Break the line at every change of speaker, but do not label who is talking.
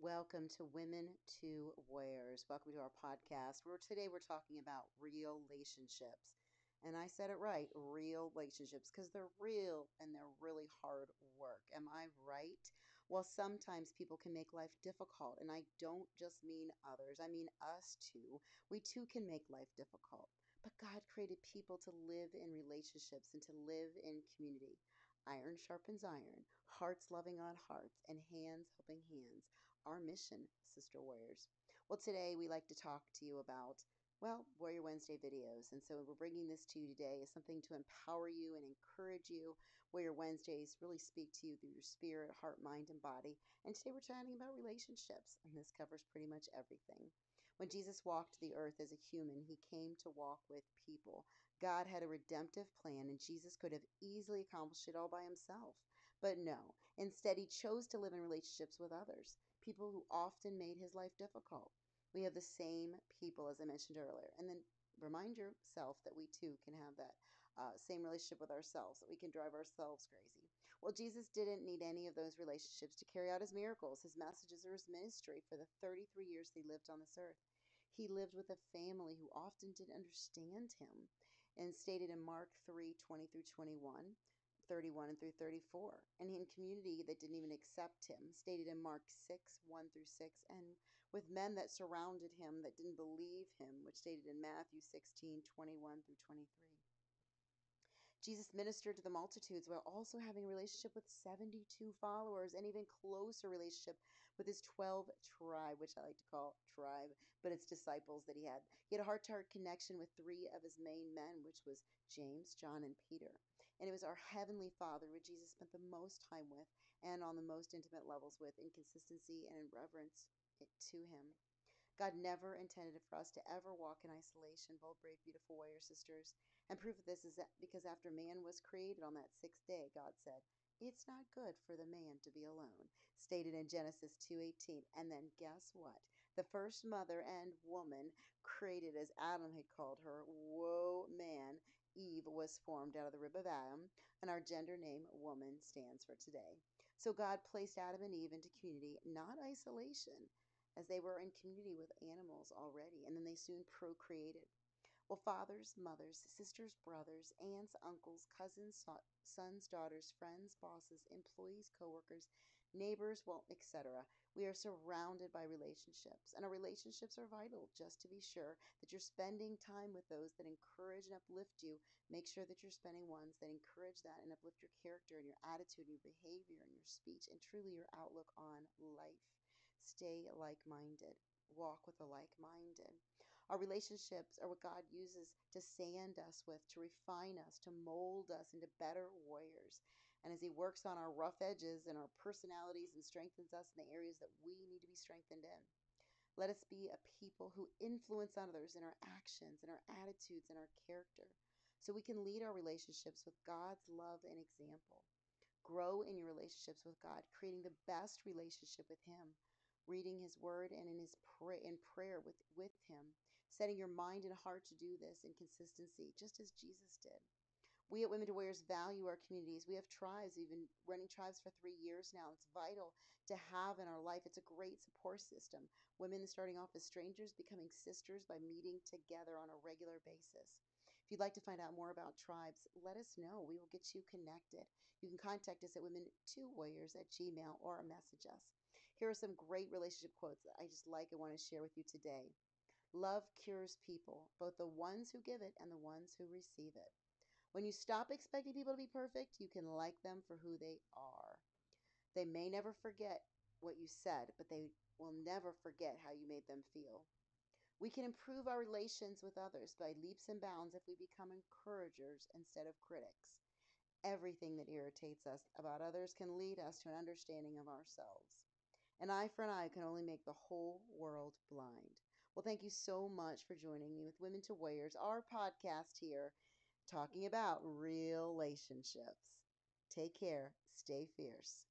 Welcome to Women to Warriors. Welcome to our podcast where today we're talking about real relationships. And I said it right, real relationships, because they're real and they're really hard work. Am I right? Well, sometimes people can make life difficult, and I don't just mean others, I mean us too. We too can make life difficult. But God created people to live in relationships and to live in community. Iron sharpens iron, hearts loving on hearts, and hands helping hands our mission, Sister Warriors. Well, today we like to talk to you about, well, Warrior Wednesday videos. And so we're bringing this to you today as something to empower you and encourage you. Warrior Wednesdays really speak to you through your spirit, heart, mind, and body. And today we're chatting about relationships, and this covers pretty much everything. When Jesus walked the earth as a human, he came to walk with people. God had a redemptive plan, and Jesus could have easily accomplished it all by himself. But no, instead, he chose to live in relationships with others people who often made his life difficult. We have the same people, as I mentioned earlier. And then remind yourself that we too can have that uh, same relationship with ourselves, that we can drive ourselves crazy. Well, Jesus didn't need any of those relationships to carry out his miracles, his messages, or his ministry for the 33 years he lived on this earth. He lived with a family who often didn't understand him and stated in Mark 3 20 through 21 31 and through 34, and in community that didn't even accept him, stated in Mark 6 1 through 6, and with men that surrounded him that didn't believe him, which stated in Matthew 16 21 through 23. Jesus ministered to the multitudes while also having a relationship with 72 followers and even closer relationship with his 12 tribe, which I like to call tribe, but it's disciples that he had. He had a heart to heart connection with three of his main men, which was James, John, and Peter. And it was our Heavenly Father, who Jesus spent the most time with and on the most intimate levels with in consistency and in reverence to Him. God never intended for us to ever walk in isolation, bold, brave, beautiful warrior sisters. And proof of this is that because after man was created on that sixth day, God said, it's not good for the man to be alone stated in genesis 2.18 and then guess what the first mother and woman created as adam had called her whoa was formed out of the rib of Adam, and our gender name woman stands for today. So God placed Adam and Eve into community, not isolation, as they were in community with animals already, and then they soon procreated. Well, fathers, mothers, sisters, brothers, aunts, uncles, cousins, sons, daughters, friends, bosses, employees, coworkers, neighbors, well, etc. We are surrounded by relationships, and our relationships are vital. Just to be sure that you're spending time with those that encourage and uplift you, make sure that you're spending ones that encourage that and uplift your character and your attitude and your behavior and your speech and truly your outlook on life. Stay like minded, walk with the like minded. Our relationships are what God uses to sand us with, to refine us, to mold us into better warriors. And as He works on our rough edges and our personalities and strengthens us in the areas that we need to be strengthened in. Let us be a people who influence others in our actions, in our attitudes, in our character, so we can lead our relationships with God's love and example. Grow in your relationships with God, creating the best relationship with Him, reading His Word and in His pray in prayer with, with Him, setting your mind and heart to do this in consistency, just as Jesus did. We at Women to Warriors value our communities. We have tribes. We've been running tribes for three years now. It's vital to have in our life. It's a great support system. Women starting off as strangers, becoming sisters by meeting together on a regular basis. If you'd like to find out more about tribes, let us know. We will get you connected. You can contact us at women2warriors at gmail or message us. Here are some great relationship quotes that I just like and want to share with you today. Love cures people, both the ones who give it and the ones who receive it. When you stop expecting people to be perfect, you can like them for who they are. They may never forget what you said, but they will never forget how you made them feel. We can improve our relations with others by leaps and bounds if we become encouragers instead of critics. Everything that irritates us about others can lead us to an understanding of ourselves. An eye for an eye can only make the whole world blind. Well, thank you so much for joining me with Women to Warriors, our podcast here talking about relationships. Take care, stay fierce.